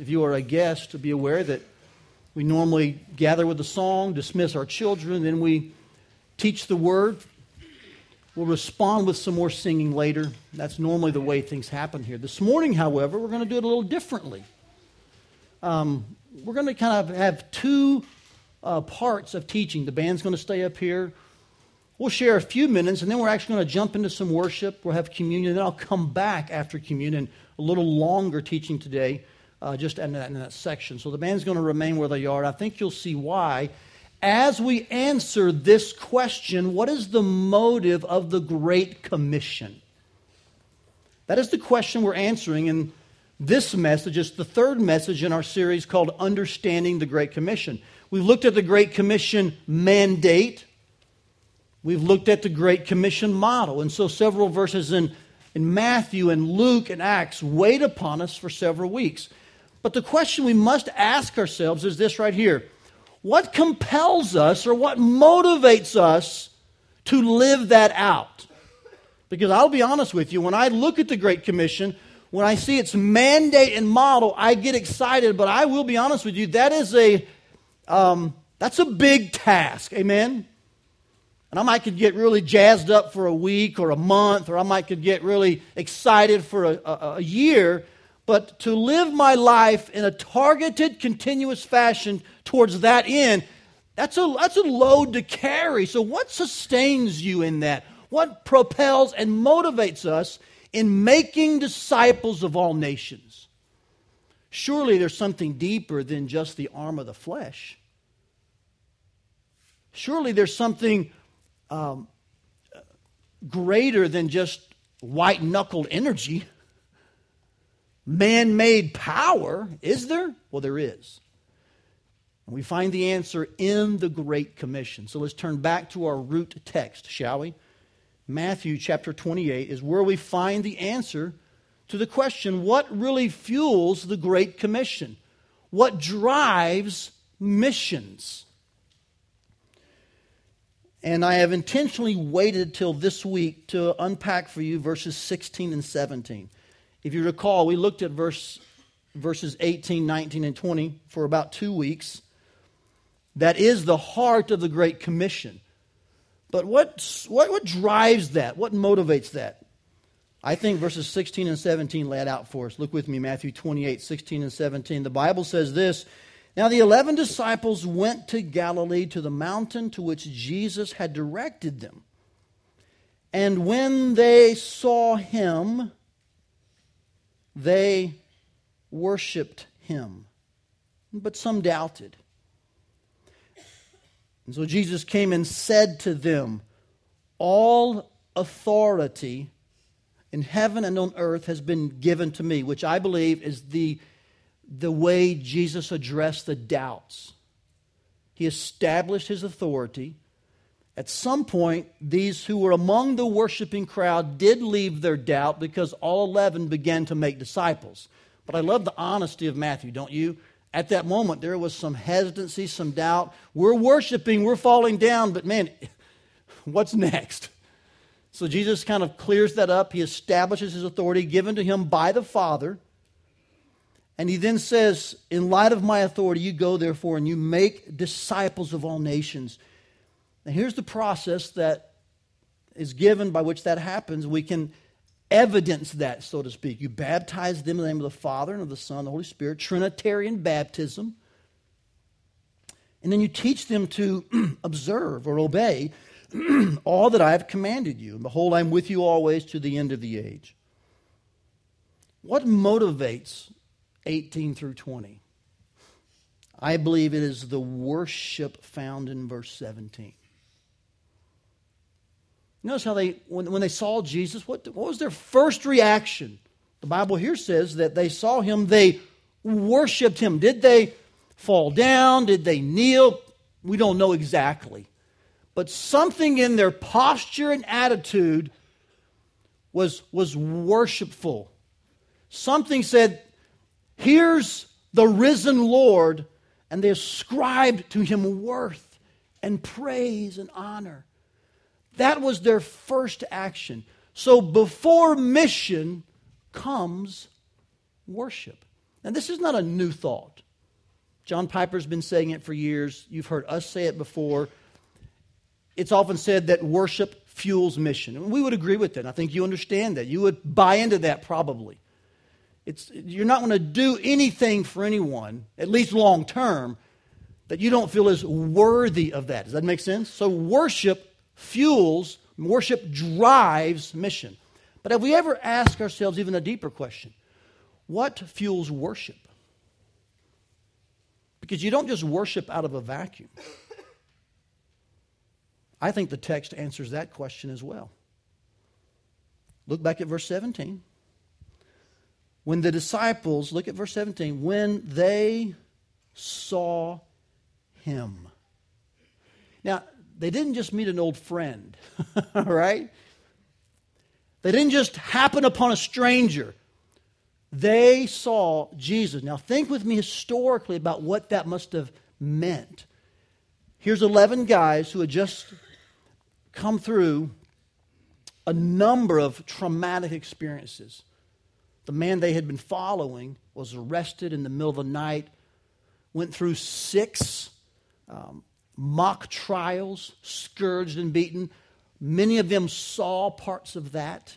If you are a guest, be aware that we normally gather with a song, dismiss our children, then we teach the word. We'll respond with some more singing later. That's normally the way things happen here. This morning, however, we're going to do it a little differently. Um, we're going to kind of have two uh, parts of teaching. The band's going to stay up here. We'll share a few minutes, and then we're actually going to jump into some worship. We'll have communion, then I'll come back after communion, a little longer teaching today uh, just in that, in that section. So the band's going to remain where they are. I think you'll see why. As we answer this question, what is the motive of the Great Commission? That is the question we're answering in this message. It's the third message in our series called Understanding the Great Commission. We've looked at the Great Commission mandate. We've looked at the Great Commission model. And so several verses in, in Matthew and Luke and Acts wait upon us for several weeks. But the question we must ask ourselves is this right here What compels us or what motivates us to live that out? Because I'll be honest with you, when I look at the Great Commission, when I see its mandate and model, I get excited. But I will be honest with you, that is a um, that's a big task. Amen. And I might could get really jazzed up for a week or a month, or I might could get really excited for a, a, a year. But to live my life in a targeted, continuous fashion towards that end, that's a, that's a load to carry. So, what sustains you in that? What propels and motivates us in making disciples of all nations? Surely there's something deeper than just the arm of the flesh. Surely there's something um, greater than just white knuckled energy man made power, is there? Well, there is. And we find the answer in the Great Commission. So let's turn back to our root text, shall we? Matthew chapter 28 is where we find the answer to the question what really fuels the Great Commission? What drives missions? And I have intentionally waited till this week to unpack for you verses 16 and 17. If you recall, we looked at verse, verses 18, 19, and 20 for about two weeks. That is the heart of the Great Commission. But what, what, what drives that? What motivates that? I think verses 16 and 17 lay it out for us. Look with me, Matthew 28, 16 and 17. The Bible says this Now the eleven disciples went to Galilee to the mountain to which Jesus had directed them. And when they saw him, they worshiped him, but some doubted. And so Jesus came and said to them, All authority in heaven and on earth has been given to me, which I believe is the, the way Jesus addressed the doubts. He established his authority at some point, these who were among the worshiping crowd did leave their doubt because all 11 began to make disciples. But I love the honesty of Matthew, don't you? At that moment, there was some hesitancy, some doubt. We're worshiping, we're falling down, but man, what's next? So Jesus kind of clears that up. He establishes his authority given to him by the Father. And he then says, In light of my authority, you go therefore and you make disciples of all nations now, here's the process that is given by which that happens. We can evidence that, so to speak. You baptize them in the name of the Father and of the Son and the Holy Spirit, Trinitarian baptism. And then you teach them to observe or obey all that I have commanded you. And behold, I am with you always to the end of the age. What motivates 18 through 20? I believe it is the worship found in verse 17. Notice how they, when, when they saw Jesus, what, what was their first reaction? The Bible here says that they saw him, they worshiped him. Did they fall down? Did they kneel? We don't know exactly. But something in their posture and attitude was, was worshipful. Something said, Here's the risen Lord, and they ascribed to him worth and praise and honor. That was their first action. So before mission comes worship. Now, this is not a new thought. John Piper's been saying it for years. You've heard us say it before. It's often said that worship fuels mission. And we would agree with that. I think you understand that. You would buy into that probably. It's, you're not going to do anything for anyone, at least long term, that you don't feel is worthy of that. Does that make sense? So worship fuels, worship drives mission. But have we ever asked ourselves even a deeper question? What fuels worship? Because you don't just worship out of a vacuum. I think the text answers that question as well. Look back at verse 17. When the disciples, look at verse 17, when they saw him. Now, they didn't just meet an old friend, right? They didn't just happen upon a stranger. They saw Jesus. Now, think with me historically about what that must have meant. Here's 11 guys who had just come through a number of traumatic experiences. The man they had been following was arrested in the middle of the night, went through six um, mock trials, scourged and beaten. Many of them saw parts of that.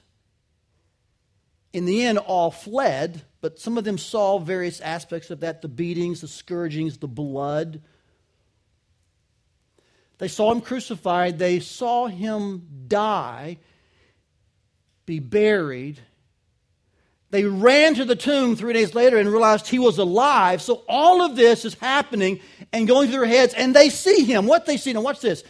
In the end, all fled, but some of them saw various aspects of that the beatings, the scourgings, the blood. They saw him crucified, they saw him die, be buried. They ran to the tomb three days later and realized he was alive. So all of this is happening and going through their heads, and they see him. What they see, now watch this.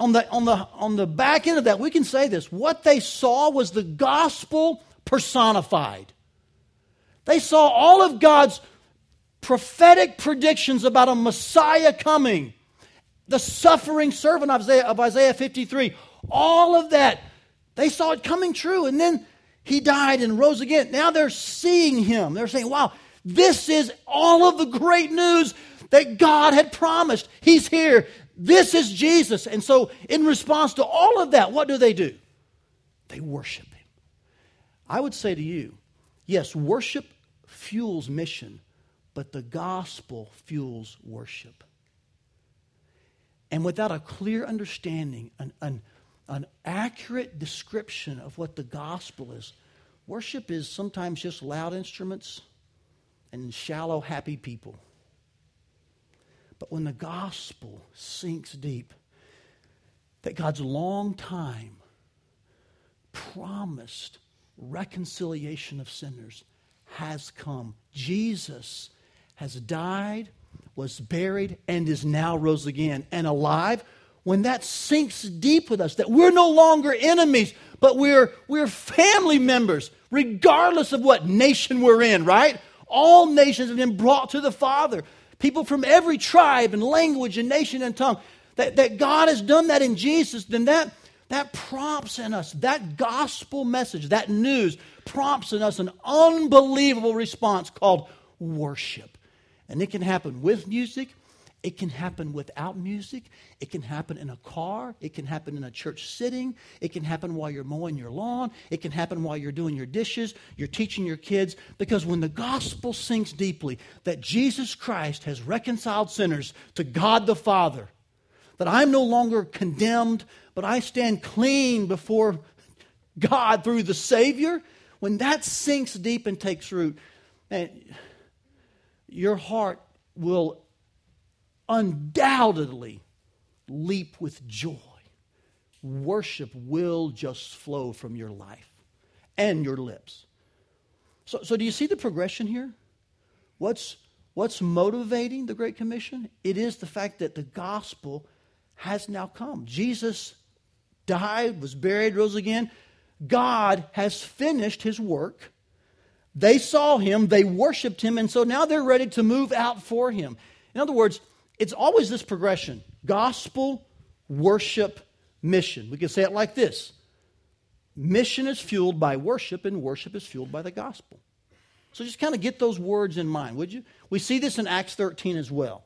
On the, on, the, on the back end of that, we can say this. What they saw was the gospel personified. They saw all of God's prophetic predictions about a Messiah coming the suffering servant of Isaiah, of Isaiah 53. All of that, they saw it coming true. And then he died and rose again. Now they're seeing him. They're saying, wow, this is all of the great news that God had promised. He's here. This is Jesus. And so, in response to all of that, what do they do? They worship him. I would say to you, yes, worship fuels mission, but the gospel fuels worship. And without a clear understanding, an, an, an accurate description of what the gospel is, worship is sometimes just loud instruments and shallow, happy people. But when the gospel sinks deep, that God's long time promised reconciliation of sinners has come. Jesus has died was buried, and is now rose again and alive, when that sinks deep with us, that we're no longer enemies, but we're, we're family members, regardless of what nation we're in, right? All nations have been brought to the Father. People from every tribe and language and nation and tongue. That, that God has done that in Jesus, then that, that prompts in us, that gospel message, that news prompts in us an unbelievable response called worship. And it can happen with music. It can happen without music. It can happen in a car. It can happen in a church sitting. It can happen while you're mowing your lawn. It can happen while you're doing your dishes. You're teaching your kids. Because when the gospel sinks deeply that Jesus Christ has reconciled sinners to God the Father, that I'm no longer condemned, but I stand clean before God through the Savior, when that sinks deep and takes root, man, your heart will undoubtedly leap with joy. Worship will just flow from your life and your lips. So, so do you see the progression here? What's, what's motivating the Great Commission? It is the fact that the gospel has now come. Jesus died, was buried, rose again. God has finished his work. They saw him, they worshiped him, and so now they're ready to move out for him. In other words, it's always this progression gospel, worship, mission. We can say it like this Mission is fueled by worship, and worship is fueled by the gospel. So just kind of get those words in mind, would you? We see this in Acts 13 as well.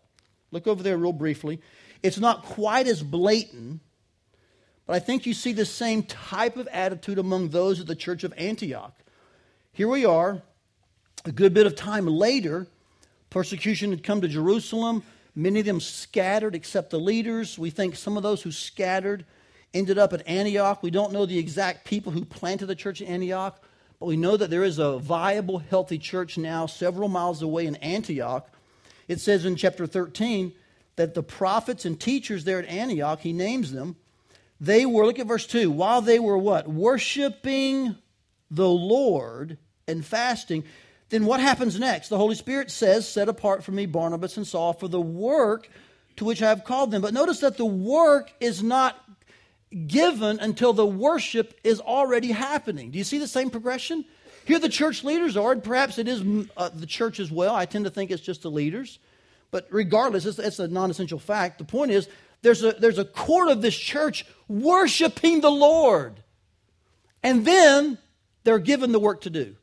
Look over there real briefly. It's not quite as blatant, but I think you see the same type of attitude among those of the church of Antioch. Here we are. A good bit of time later, persecution had come to Jerusalem. Many of them scattered except the leaders. We think some of those who scattered ended up at Antioch. We don't know the exact people who planted the church in Antioch, but we know that there is a viable, healthy church now several miles away in Antioch. It says in chapter 13 that the prophets and teachers there at Antioch, he names them, they were, look at verse 2, while they were what? Worshiping the Lord and fasting. Then what happens next? The Holy Spirit says, Set apart for me Barnabas and Saul for the work to which I have called them. But notice that the work is not given until the worship is already happening. Do you see the same progression? Here the church leaders are, and perhaps it is uh, the church as well. I tend to think it's just the leaders. But regardless, it's, it's a non essential fact. The point is, there's a, there's a court of this church worshiping the Lord. And then they're given the work to do.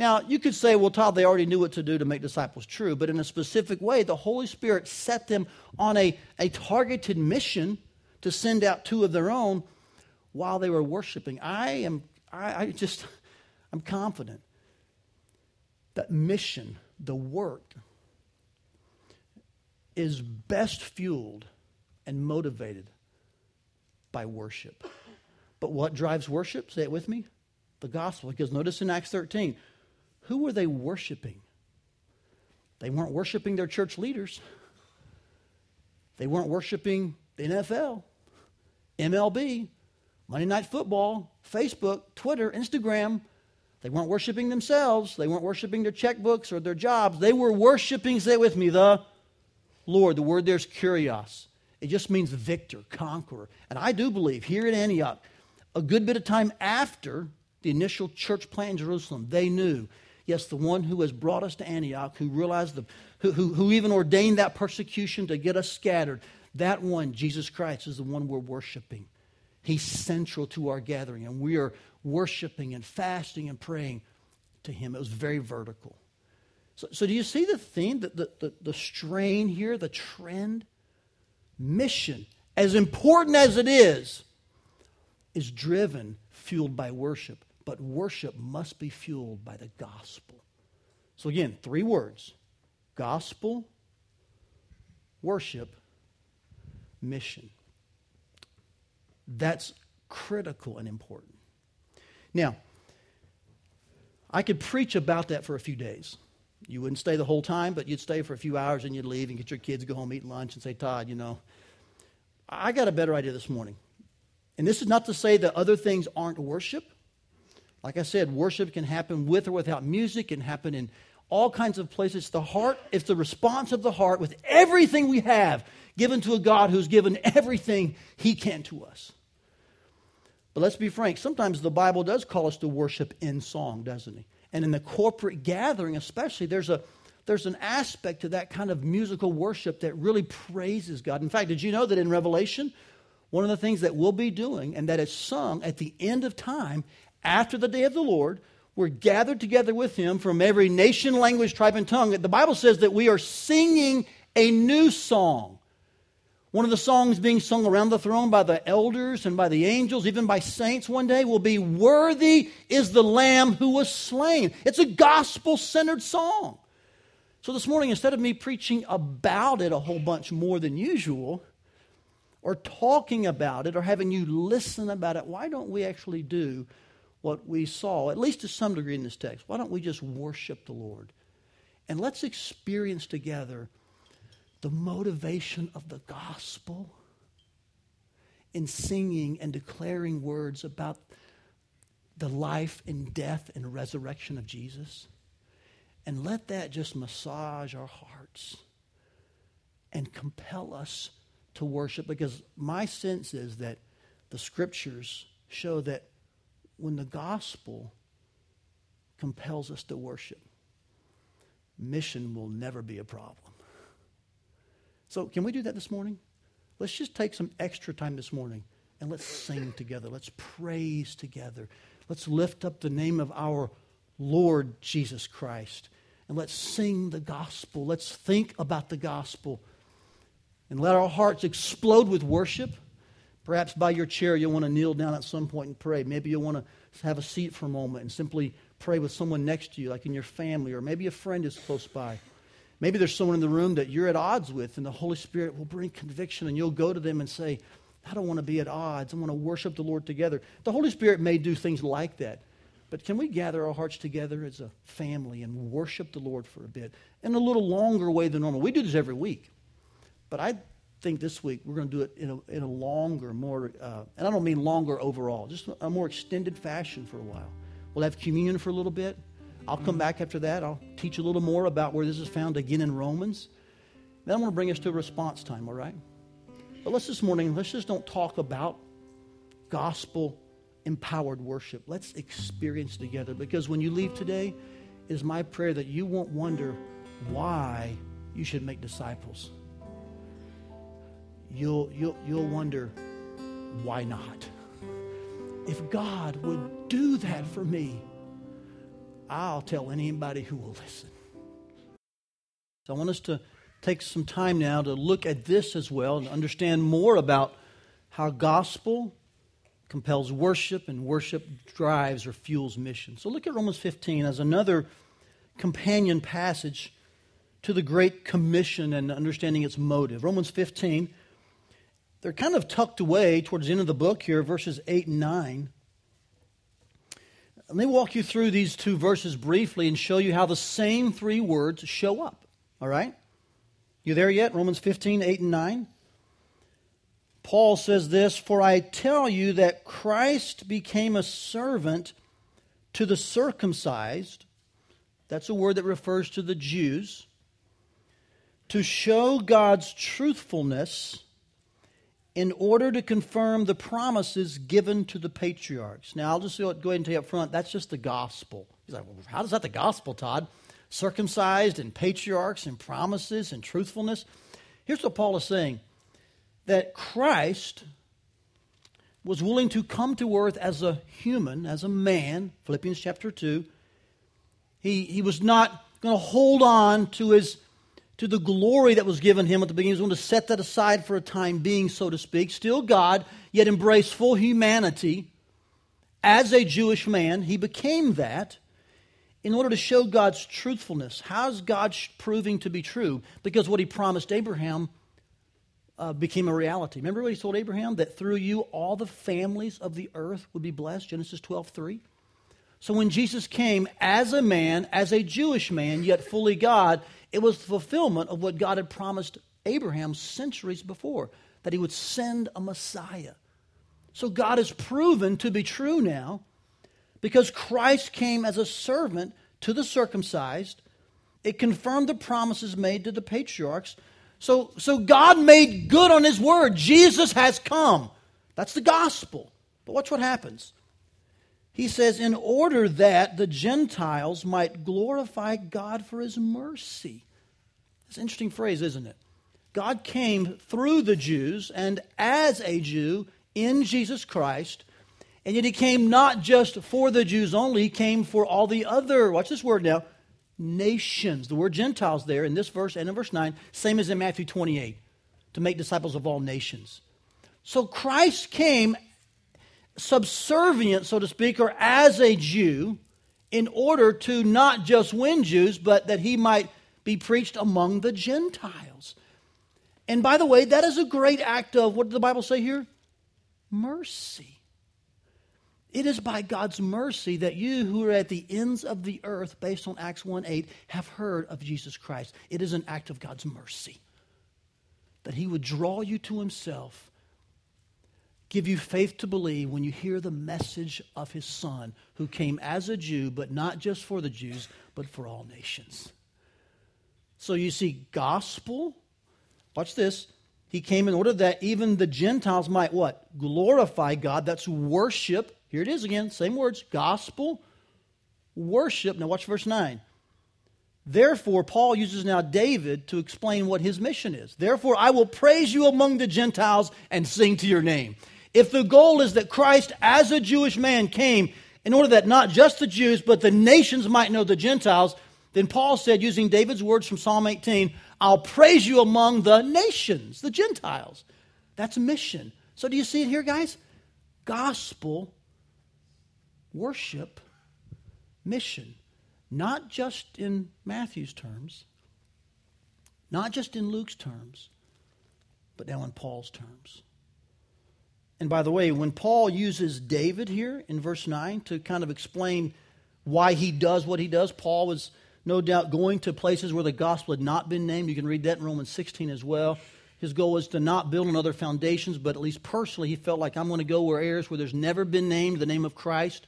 Now, you could say, well, Todd, they already knew what to do to make disciples true, but in a specific way, the Holy Spirit set them on a, a targeted mission to send out two of their own while they were worshiping. I am, I, I just, I'm confident that mission, the work, is best fueled and motivated by worship. But what drives worship? Say it with me. The gospel. Because notice in Acts 13, who were they worshiping? They weren't worshiping their church leaders. They weren't worshiping the NFL. MLB, Monday Night Football, Facebook, Twitter, Instagram. They weren't worshiping themselves. They weren't worshiping their checkbooks or their jobs. They were worshiping, say with me, the Lord. The word there's kurios. It just means victor, conqueror. And I do believe here in Antioch, a good bit of time after the initial church plant in Jerusalem, they knew, yes, the one who has brought us to Antioch, who realized the, who, who, who even ordained that persecution to get us scattered, that one, Jesus Christ, is the one we're worshiping. He's central to our gathering, and we are worshiping and fasting and praying to Him. It was very vertical. So, so do you see the theme, the, the, the, the strain here, the trend? Mission, as important as it is, is driven, fueled by worship. But worship must be fueled by the gospel. So, again, three words gospel, worship, mission. That's critical and important. Now, I could preach about that for a few days. You wouldn't stay the whole time, but you'd stay for a few hours and you'd leave and get your kids, go home, eat lunch, and say, Todd, you know, I got a better idea this morning. And this is not to say that other things aren't worship. Like I said, worship can happen with or without music, can happen in all kinds of places. The heart, it's the response of the heart with everything we have given to a God who's given everything he can to us. But let's be frank, sometimes the Bible does call us to worship in song, doesn't he? And in the corporate gathering, especially, there's a there's an aspect to that kind of musical worship that really praises God. In fact, did you know that in Revelation, one of the things that we'll be doing and that is sung at the end of time, after the day of the Lord, we're gathered together with Him from every nation, language, tribe, and tongue. The Bible says that we are singing a new song. One of the songs being sung around the throne by the elders and by the angels, even by saints one day, will be Worthy is the Lamb who was slain. It's a gospel centered song. So this morning, instead of me preaching about it a whole bunch more than usual, or talking about it, or having you listen about it, why don't we actually do what we saw, at least to some degree in this text? Why don't we just worship the Lord? And let's experience together the motivation of the gospel in singing and declaring words about the life and death and resurrection of Jesus. And let that just massage our hearts and compel us to worship because my sense is that the scriptures show that when the gospel compels us to worship, mission will never be a problem. So, can we do that this morning? Let's just take some extra time this morning and let's sing together. Let's praise together. Let's lift up the name of our Lord Jesus Christ. And let's sing the gospel. Let's think about the gospel. And let our hearts explode with worship. Perhaps by your chair, you'll want to kneel down at some point and pray. Maybe you'll want to have a seat for a moment and simply pray with someone next to you, like in your family, or maybe a friend is close by. Maybe there's someone in the room that you're at odds with, and the Holy Spirit will bring conviction, and you'll go to them and say, I don't want to be at odds. I want to worship the Lord together. The Holy Spirit may do things like that. But can we gather our hearts together as a family and worship the Lord for a bit in a little longer way than normal? We do this every week. But I think this week we're going to do it in a, in a longer, more, uh, and I don't mean longer overall, just a more extended fashion for a while. We'll have communion for a little bit. I'll come back after that. I'll teach a little more about where this is found again in Romans. Then I want to bring us to a response time, all right? But let's this morning, let's just don't talk about gospel empowered worship. Let's experience together because when you leave today, it is my prayer that you won't wonder why you should make disciples. You'll, you'll, you'll wonder why not? If God would do that for me, I'll tell anybody who will listen. So I want us to take some time now to look at this as well and understand more about how gospel compels worship and worship drives or fuels mission. So look at Romans 15 as another companion passage to the Great Commission and understanding its motive. Romans 15, they're kind of tucked away towards the end of the book here, verses 8 and 9. Let me walk you through these two verses briefly and show you how the same three words show up. All right? You there yet? Romans 15, 8 and 9. Paul says this For I tell you that Christ became a servant to the circumcised. That's a word that refers to the Jews. To show God's truthfulness in order to confirm the promises given to the patriarchs. Now, I'll just go ahead and tell you up front that's just the gospel. He's like, well, how is that the gospel, Todd? circumcised and patriarchs and promises and truthfulness. Here's what Paul is saying that Christ was willing to come to earth as a human, as a man, Philippians chapter 2. He, he was not going to hold on to his to the glory that was given him at the beginning. He was going to set that aside for a time being, so to speak. Still God, yet embrace full humanity. As a Jewish man, he became that in order to show God's truthfulness. How's God proving to be true? Because what he promised Abraham uh, became a reality. Remember what he told Abraham? That through you all the families of the earth would be blessed? Genesis 12 3. So when Jesus came as a man, as a Jewish man, yet fully God, it was the fulfillment of what God had promised Abraham centuries before that he would send a Messiah. So God has proven to be true now because Christ came as a servant to the circumcised. It confirmed the promises made to the patriarchs. So, so God made good on his word. Jesus has come. That's the gospel. But watch what happens. He says, in order that the Gentiles might glorify God for his mercy. It's an interesting phrase, isn't it? God came through the Jews and as a Jew in Jesus Christ and yet he came not just for the Jews only, he came for all the other, watch this word now, nations. The word Gentiles there in this verse and in verse 9, same as in Matthew 28, to make disciples of all nations. So Christ came subservient, so to speak, or as a Jew, in order to not just win Jews, but that he might be preached among the Gentiles. And by the way, that is a great act of, what did the Bible say here? Mercy. It is by God's mercy that you who are at the ends of the earth, based on Acts 1 8, have heard of Jesus Christ. It is an act of God's mercy that He would draw you to Himself, give you faith to believe when you hear the message of His Son, who came as a Jew, but not just for the Jews, but for all nations. So you see, gospel, watch this. He came in order that even the Gentiles might what? Glorify God. That's worship here it is again, same words gospel, worship. Now, watch verse 9. Therefore, Paul uses now David to explain what his mission is. Therefore, I will praise you among the Gentiles and sing to your name. If the goal is that Christ, as a Jewish man, came in order that not just the Jews, but the nations might know the Gentiles, then Paul said, using David's words from Psalm 18, I'll praise you among the nations, the Gentiles. That's mission. So, do you see it here, guys? Gospel worship mission, not just in Matthew's terms, not just in Luke's terms, but now in Paul's terms. And by the way, when Paul uses David here in verse 9 to kind of explain why he does what he does, Paul was no doubt going to places where the gospel had not been named. You can read that in Romans 16 as well. His goal was to not build on other foundations, but at least personally, he felt like I'm going to go where areas where there's never been named the name of Christ.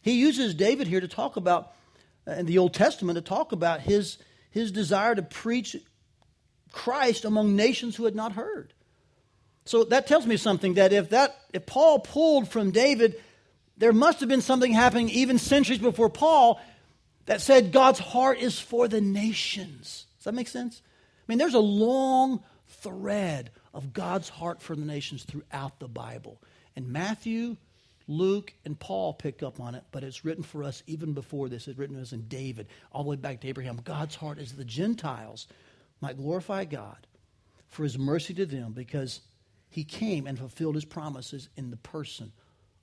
He uses David here to talk about, uh, in the Old Testament, to talk about his, his desire to preach Christ among nations who had not heard. So that tells me something that if that if Paul pulled from David, there must have been something happening even centuries before Paul that said God's heart is for the nations. Does that make sense? I mean, there's a long thread of God's heart for the nations throughout the Bible. And Matthew, Luke, and Paul pick up on it, but it's written for us even before this. It's written as in David, all the way back to Abraham. God's heart is the Gentiles might glorify God for his mercy to them because he came and fulfilled his promises in the person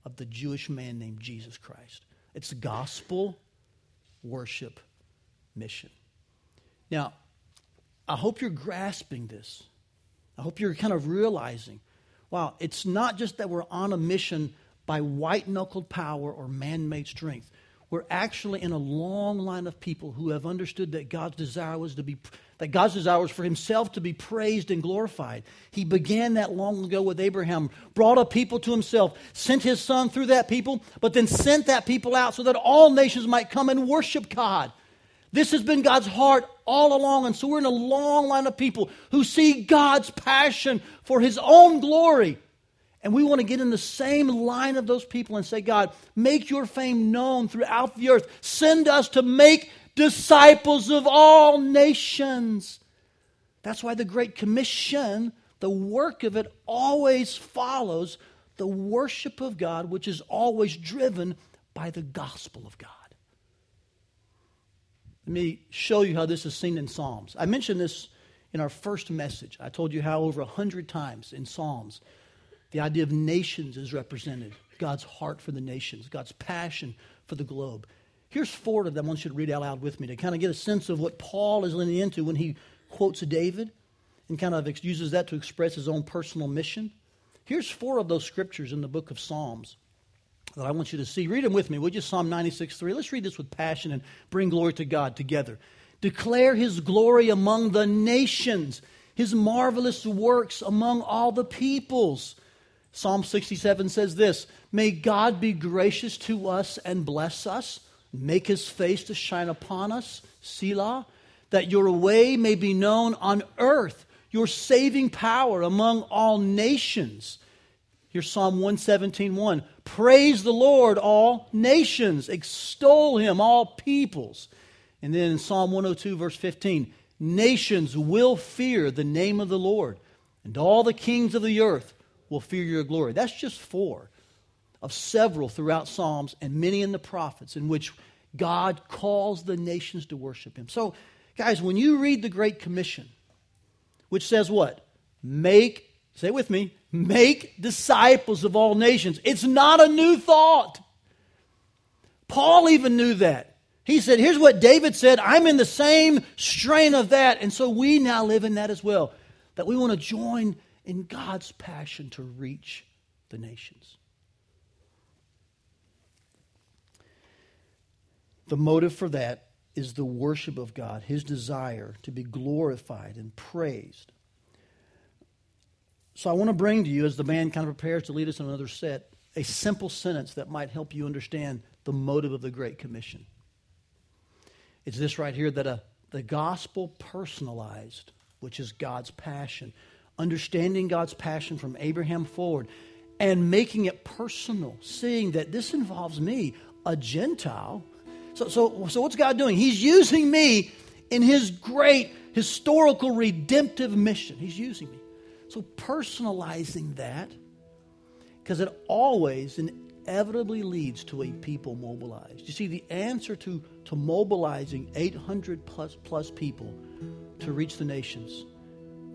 of the Jewish man named Jesus Christ. It's gospel worship mission. Now, I hope you're grasping this. I hope you're kind of realizing wow, it's not just that we're on a mission by white knuckled power or man made strength. We're actually in a long line of people who have understood that God's desire was to be that God's desire was for himself to be praised and glorified. He began that long ago with Abraham, brought a people to himself, sent his son through that people, but then sent that people out so that all nations might come and worship God. This has been God's heart all along. And so we're in a long line of people who see God's passion for his own glory. And we want to get in the same line of those people and say, God, make your fame known throughout the earth. Send us to make disciples of all nations. That's why the Great Commission, the work of it, always follows the worship of God, which is always driven by the gospel of God. Let me show you how this is seen in Psalms. I mentioned this in our first message. I told you how over a hundred times in Psalms the idea of nations is represented God's heart for the nations, God's passion for the globe. Here's four of them I want you to read out loud with me to kind of get a sense of what Paul is leaning into when he quotes David and kind of uses that to express his own personal mission. Here's four of those scriptures in the book of Psalms that I want you to see. Read them with me, would you? Psalm 96 3. Let's read this with passion and bring glory to God together. Declare his glory among the nations, his marvelous works among all the peoples. Psalm 67 says this May God be gracious to us and bless us, make his face to shine upon us, Selah, that your way may be known on earth, your saving power among all nations. Here's Psalm 117 1. Praise the Lord, all nations. Extol him, all peoples. And then in Psalm 102, verse 15, nations will fear the name of the Lord, and all the kings of the earth will fear your glory. That's just four of several throughout Psalms and many in the prophets in which God calls the nations to worship him. So, guys, when you read the Great Commission, which says what? Make Say with me make disciples of all nations. It's not a new thought. Paul even knew that. He said, Here's what David said I'm in the same strain of that. And so we now live in that as well. That we want to join in God's passion to reach the nations. The motive for that is the worship of God, his desire to be glorified and praised. So I want to bring to you, as the band kind of prepares to lead us in another set, a simple sentence that might help you understand the motive of the Great Commission. It's this right here that a, the gospel personalized, which is God's passion, understanding God's passion from Abraham forward, and making it personal, seeing that this involves me, a Gentile. So, so, so what's God doing? He's using me in his great historical redemptive mission. He's using me. So personalizing that, because it always inevitably leads to a people mobilized. You see, the answer to, to mobilizing 800 plus, plus people to reach the nations,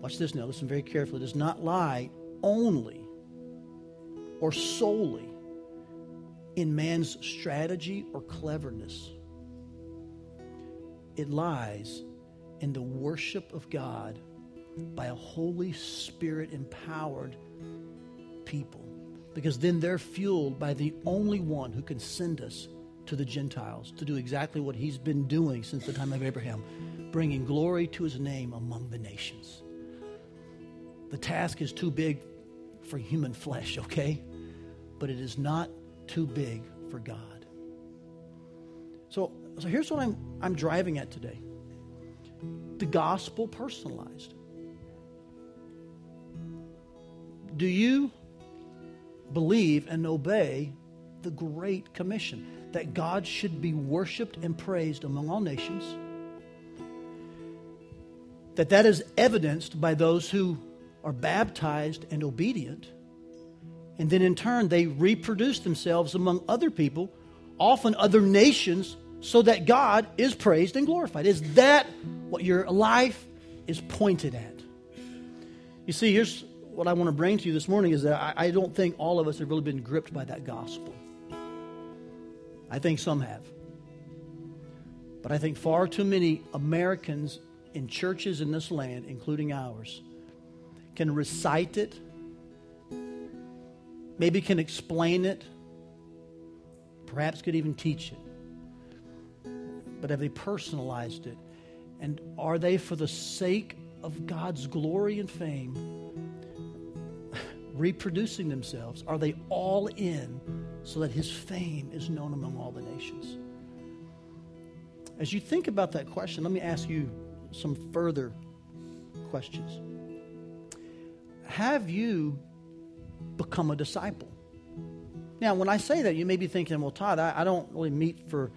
watch this now, listen very carefully, does not lie only or solely in man's strategy or cleverness It lies in the worship of God by a Holy Spirit empowered people. Because then they're fueled by the only one who can send us to the Gentiles to do exactly what he's been doing since the time of Abraham, bringing glory to his name among the nations. The task is too big for human flesh, okay? But it is not too big for God. So, so here's what I'm, I'm driving at today the gospel personalized. Do you believe and obey the Great Commission that God should be worshiped and praised among all nations? That that is evidenced by those who are baptized and obedient. And then in turn, they reproduce themselves among other people, often other nations, so that God is praised and glorified. Is that what your life is pointed at? You see, here's what I want to bring to you this morning is that I, I don't think all of us have really been gripped by that gospel. I think some have. But I think far too many Americans in churches in this land, including ours, can recite it, maybe can explain it, perhaps could even teach it. But have they personalized it? And are they, for the sake of God's glory and fame, reproducing themselves? Are they all in so that His fame is known among all the nations? As you think about that question, let me ask you some further questions have you become a disciple? Now, when I say that, you may be thinking, well, Todd, I, I don't really meet for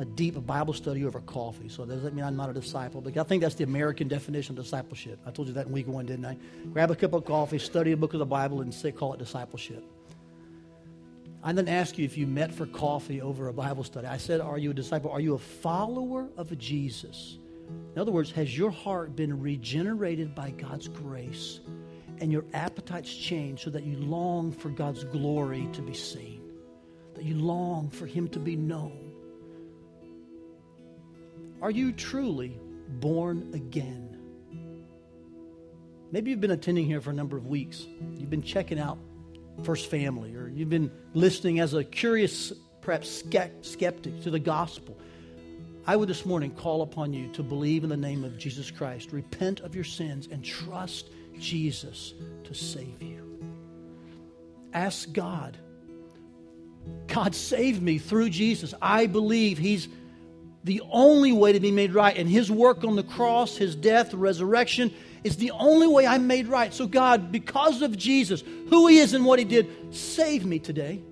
a deep Bible study over coffee. So that does that mean I'm not a disciple? But I think that's the American definition of discipleship. I told you that in week one, didn't I? Grab a cup of coffee, study a book of the Bible, and say, call it discipleship. I didn't ask you if you met for coffee over a Bible study. I said, are you a disciple? Are you a follower of Jesus? In other words, has your heart been regenerated by God's grace? and your appetites changed so that you long for God's glory to be seen, that you long for Him to be known. Are you truly born again? Maybe you've been attending here for a number of weeks. You've been checking out First Family, or you've been listening as a curious, perhaps skeptic to the gospel. I would this morning call upon you to believe in the name of Jesus Christ, repent of your sins, and trust Jesus to save you. Ask God. God, save me through Jesus. I believe He's the only way to be made right. And His work on the cross, His death, resurrection, is the only way I'm made right. So, God, because of Jesus, who He is and what He did, save me today.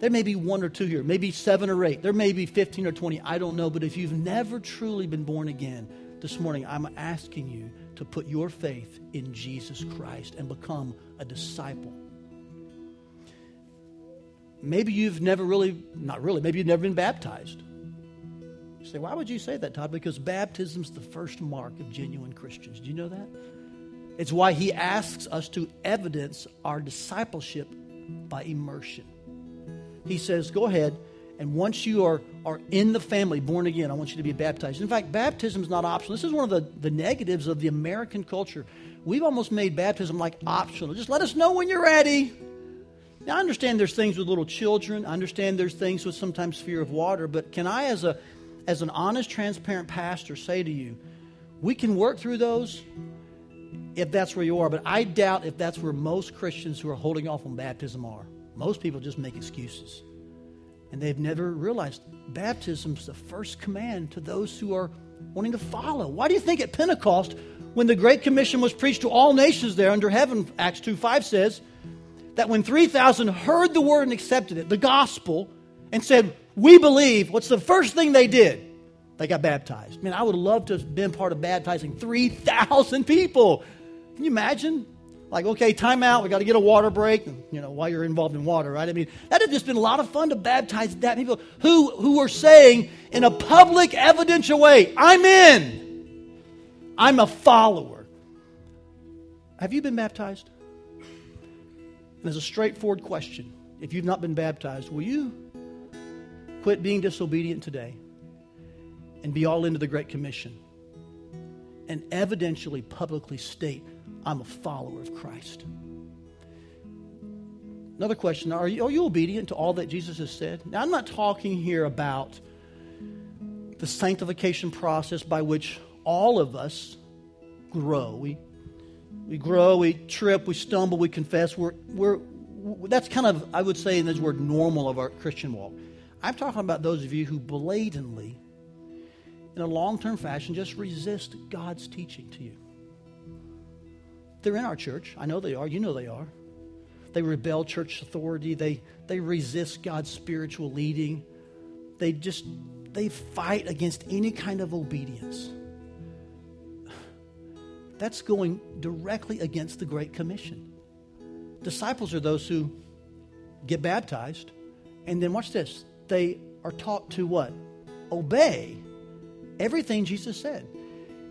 There may be one or two here, maybe seven or eight. There may be 15 or 20. I don't know. But if you've never truly been born again, this morning I'm asking you to put your faith in Jesus Christ and become a disciple. Maybe you've never really, not really, maybe you've never been baptized. You say, why would you say that, Todd? Because baptism's the first mark of genuine Christians. Do you know that? It's why he asks us to evidence our discipleship by immersion. He says, go ahead and once you are, are in the family, born again, I want you to be baptized. In fact, baptism is not optional. This is one of the, the negatives of the American culture. We've almost made baptism like optional. Just let us know when you're ready. Now, I understand there's things with little children. I understand there's things with sometimes fear of water. But can I, as, a, as an honest, transparent pastor, say to you, we can work through those if that's where you are. But I doubt if that's where most Christians who are holding off on baptism are. Most people just make excuses. And they've never realized baptism is the first command to those who are wanting to follow. Why do you think at Pentecost, when the Great Commission was preached to all nations there under heaven, Acts 2 5 says, that when 3,000 heard the word and accepted it, the gospel, and said, We believe, what's the first thing they did? They got baptized. Man, I would love to have been part of baptizing 3,000 people. Can you imagine? like, okay, time out. We got to get a water break. You know, while you're involved in water, right? I mean, that has just been a lot of fun to baptize that people who who were saying in a public, evidential way, "I'm in. I'm a follower." Have you been baptized? And it's a straightforward question. If you've not been baptized, will you quit being disobedient today and be all into the Great Commission and evidentially, publicly state, I'm a follower of Christ. Another question are you, are you obedient to all that Jesus has said? Now, I'm not talking here about the sanctification process by which all of us grow. We, we grow, we trip, we stumble, we confess. We're, we're, that's kind of, I would say, in this word, normal of our Christian walk. I'm talking about those of you who blatantly in a long term fashion, just resist God's teaching to you. They're in our church. I know they are. You know they are. They rebel church authority. They, they resist God's spiritual leading. They just, they fight against any kind of obedience. That's going directly against the Great Commission. Disciples are those who get baptized, and then watch this. They are taught to what? Obey everything Jesus said.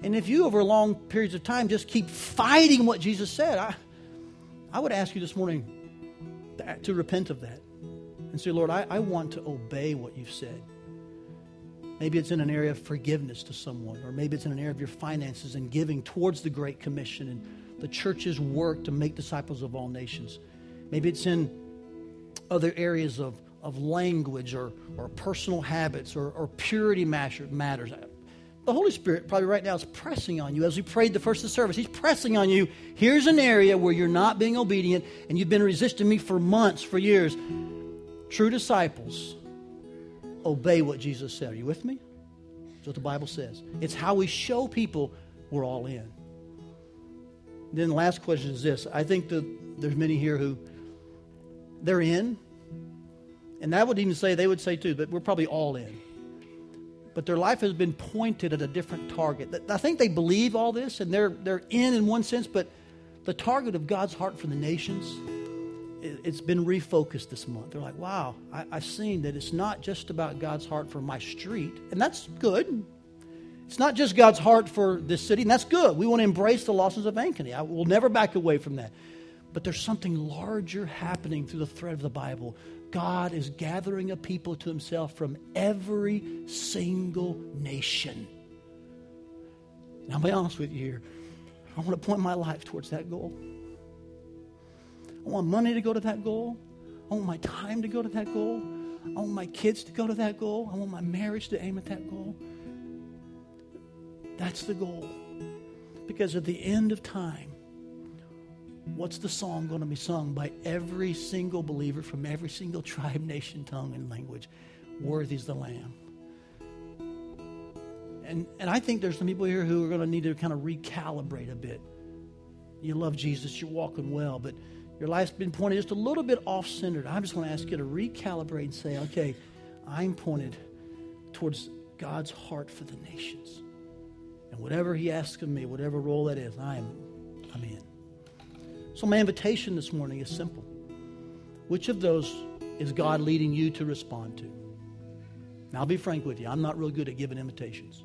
And if you, over long periods of time, just keep fighting what Jesus said, I, I would ask you this morning to repent of that and say, Lord, I, I want to obey what you've said. Maybe it's in an area of forgiveness to someone, or maybe it's in an area of your finances and giving towards the Great Commission and the church's work to make disciples of all nations. Maybe it's in other areas of, of language or, or personal habits or, or purity matters. The Holy Spirit probably right now is pressing on you as we prayed the first of the service. He's pressing on you. Here's an area where you're not being obedient and you've been resisting me for months, for years. True disciples obey what Jesus said. Are you with me? That's what the Bible says. It's how we show people we're all in. Then the last question is this. I think that there's many here who they're in, and that would even say they would say too, but we're probably all in but their life has been pointed at a different target. I think they believe all this and they're, they're in in one sense, but the target of God's heart for the nations, it's been refocused this month. They're like, wow, I, I've seen that it's not just about God's heart for my street, and that's good. It's not just God's heart for this city, and that's good. We want to embrace the losses of Ankeny. I will never back away from that. But there's something larger happening through the thread of the Bible God is gathering a people to himself from every single nation. Now, I'll be honest with you here. I want to point my life towards that goal. I want money to go to that goal. I want my time to go to that goal. I want my kids to go to that goal. I want my marriage to aim at that goal. That's the goal. Because at the end of time, what's the song going to be sung by every single believer from every single tribe, nation, tongue, and language? Worthy is the Lamb. And, and I think there's some people here who are going to need to kind of recalibrate a bit. You love Jesus, you're walking well, but your life's been pointed just a little bit off centered. I just want to ask you to recalibrate and say, okay, I'm pointed towards God's heart for the nations. And whatever He asks of me, whatever role that is, I am, I'm in. So, my invitation this morning is simple. Which of those is God leading you to respond to? Now, I'll be frank with you. I'm not real good at giving invitations.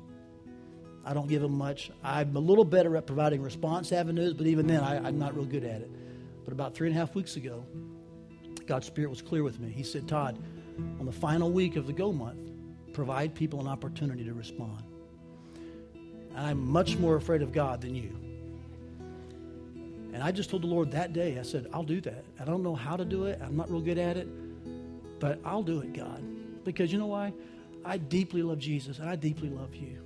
I don't give them much. I'm a little better at providing response avenues, but even then, I, am not real good at it. But about three and a half weeks ago, God's Spirit was clear with me. He said, Todd, on the final week of the Go Month, provide people an opportunity to respond. And I'm much more afraid of God than you. And I just told the Lord that day, I said, I'll do that. I don't know how to do it. I'm not real good at it, but I'll do it, God. Because you know why? I deeply love Jesus and I deeply love you.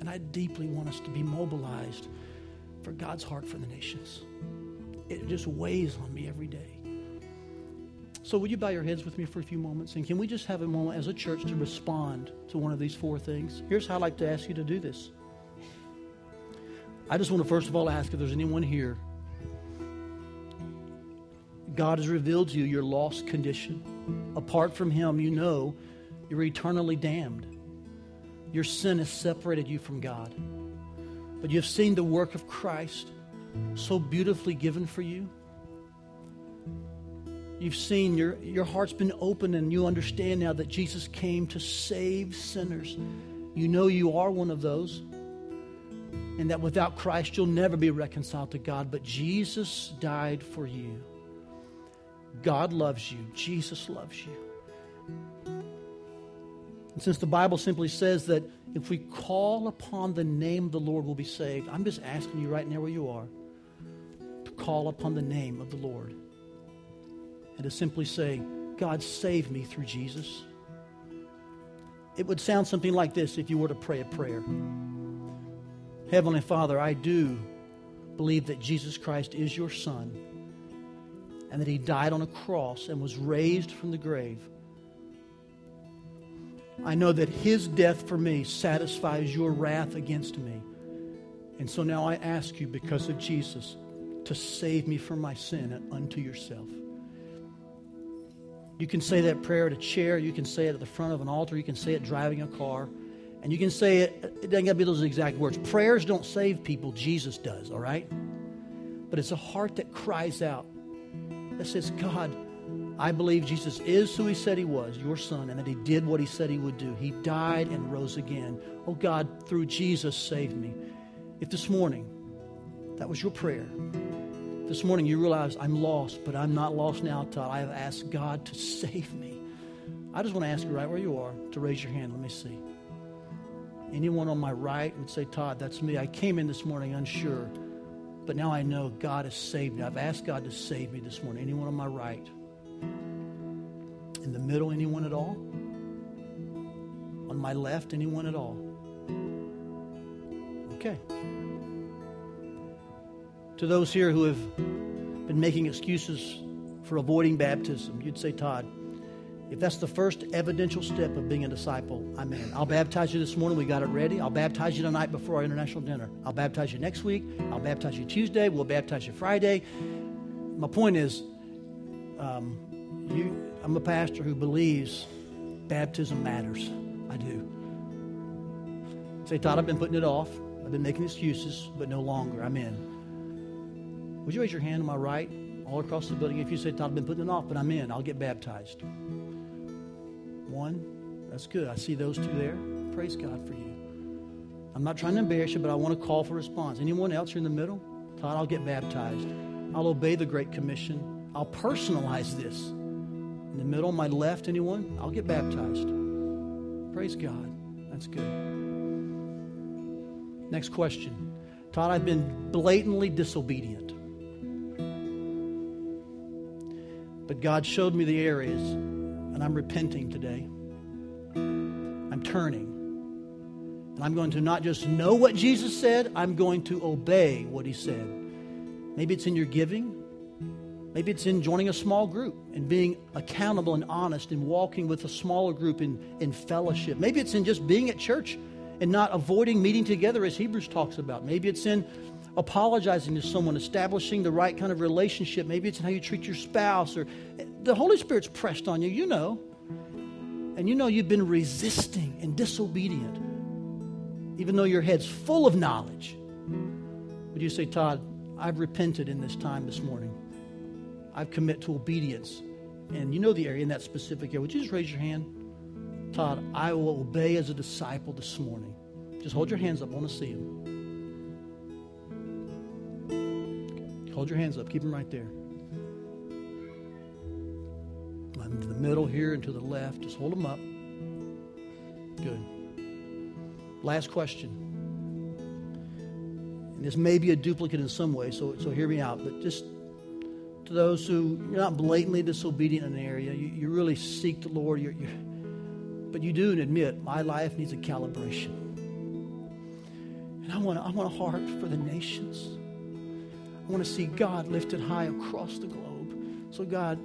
And I deeply want us to be mobilized for God's heart for the nations. It just weighs on me every day. So, would you bow your heads with me for a few moments? And can we just have a moment as a church to respond to one of these four things? Here's how I'd like to ask you to do this. I just want to first of all ask if there's anyone here God has revealed to you your lost condition. Apart from Him, you know you're eternally damned. Your sin has separated you from God. But you've seen the work of Christ so beautifully given for you. You've seen your, your heart's been open and you understand now that Jesus came to save sinners. You know you are one of those. And that without Christ, you'll never be reconciled to God. But Jesus died for you. God loves you. Jesus loves you. And since the Bible simply says that if we call upon the name of the Lord, we'll be saved. I'm just asking you right now where you are to call upon the name of the Lord and to simply say, God, save me through Jesus. It would sound something like this if you were to pray a prayer Heavenly Father, I do believe that Jesus Christ is your Son and that He died on a cross and was raised from the grave. I know that His death for me satisfies your wrath against me. And so now I ask you, because of Jesus, to save me from my sin and unto yourself. You can say that prayer at a chair. You can say it at the front of an altar. You can say it driving a car. And you can say it, it doesn't got to be those exact words. Prayers don't save people, Jesus does, all right? But it's a heart that cries out, that says, God, I believe Jesus is who he said he was, your son, and that he did what he said he would do. He died and rose again. Oh God, through Jesus, save me. If this morning that was your prayer, this morning you realize I'm lost, but I'm not lost now, Todd. I have asked God to save me. I just want to ask you right where you are to raise your hand. Let me see. Anyone on my right would say, Todd, that's me. I came in this morning unsure, but now I know God has saved me. I've asked God to save me this morning. Anyone on my right? In the middle, anyone at all? On my left, anyone at all? Okay to those here who have been making excuses for avoiding baptism, you'd say, Todd, if that's the first evidential step of being a disciple, I'm in. I'll baptize you this morning. We got it ready. I'll baptize you tonight before our international dinner. I'll baptize you next week. I'll baptize you Tuesday. We'll baptize you Friday. My point is, um, you, I'm a pastor who believes baptism matters. I do. Say, Todd, I've been putting it off. I've been making excuses, but no longer. I'm in. Would you raise your hand on my right, all across the building? If you say, Todd, I've been putting it off, but I'm in, I'll get baptized. One, that's good. I see those two there. Praise God for you. I'm not trying to embarrass you, but I want to call for response. Anyone else here in the middle? Todd, I'll get baptized. I'll obey the Great Commission. I'll personalize this. In the middle, my left, anyone? I'll get baptized. Praise God. That's good. Next question. Todd, I've been blatantly disobedient. But God showed me the areas, and I'm repenting today. I'm turning. And I'm going to not just know what Jesus said, I'm going to obey what he said. Maybe it's in your giving. Maybe it's in joining a small group and being accountable and honest and walking with a smaller group in, in fellowship. Maybe it's in just being at church and not avoiding meeting together as Hebrews talks about. Maybe it's in apologizing to someone, establishing the right kind of relationship. Maybe it's in how you treat your spouse, or the Holy Spirit's pressed on you, you know. And you know you've been resisting and disobedient, even though your head's full of knowledge. Would you say, Todd, I've repented in this time this morning? I've committed to obedience. And you know the area in that specific area. Would you just raise your hand? Todd, I will obey as a disciple this morning. Just hold your hands up. I want to see them. Hold your hands up. Keep them right there. To the middle here and to the left. Just hold them up. Good. Last question. And this may be a duplicate in some way, so, so hear me out. But just to those who you're not blatantly disobedient in an area, you, you really seek the Lord, you're, you're, but you do admit my life needs a calibration. And I want, I want a heart for the nations. I want to see God lifted high across the globe. So, God,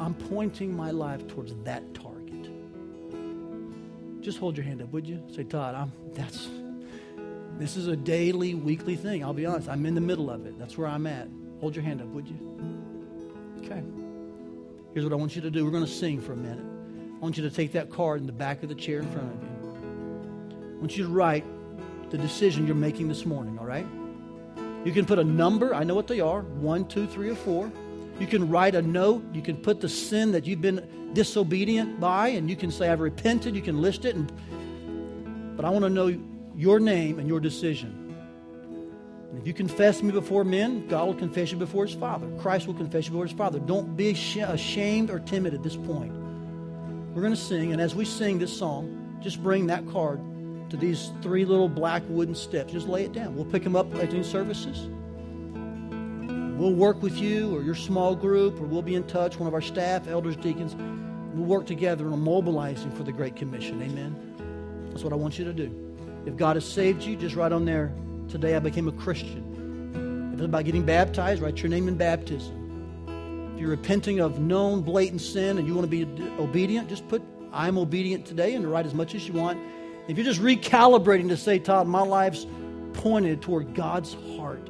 I'm pointing my life towards that target. Just hold your hand up, would you? Say, Todd, I'm that's this is a daily, weekly thing. I'll be honest, I'm in the middle of it. That's where I'm at. Hold your hand up, would you? Okay. Here's what I want you to do. We're going to sing for a minute. I want you to take that card in the back of the chair in front of you. I want you to write the decision you're making this morning, all right? You can put a number, I know what they are one, two, three, or four. You can write a note. You can put the sin that you've been disobedient by, and you can say, I've repented. You can list it. And, but I want to know your name and your decision. And if you confess me before men, God will confess you before his Father. Christ will confess you before his Father. Don't be ashamed or timid at this point. We're going to sing, and as we sing this song, just bring that card to these three little black wooden steps. Just lay it down. We'll pick them up at these services. We'll work with you or your small group, or we'll be in touch, one of our staff, elders, deacons. We'll work together on mobilizing for the Great Commission. Amen. That's what I want you to do. If God has saved you, just write on there, today I became a Christian. If it's about getting baptized, write your name in baptism. If you're repenting of known blatant sin and you want to be obedient, just put I'm obedient today and write as much as you want. If you're just recalibrating to say, Todd, my life's pointed toward God's heart,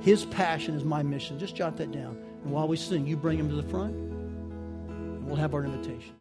His passion is my mission, just jot that down. And while we sing, you bring Him to the front, and we'll have our invitation.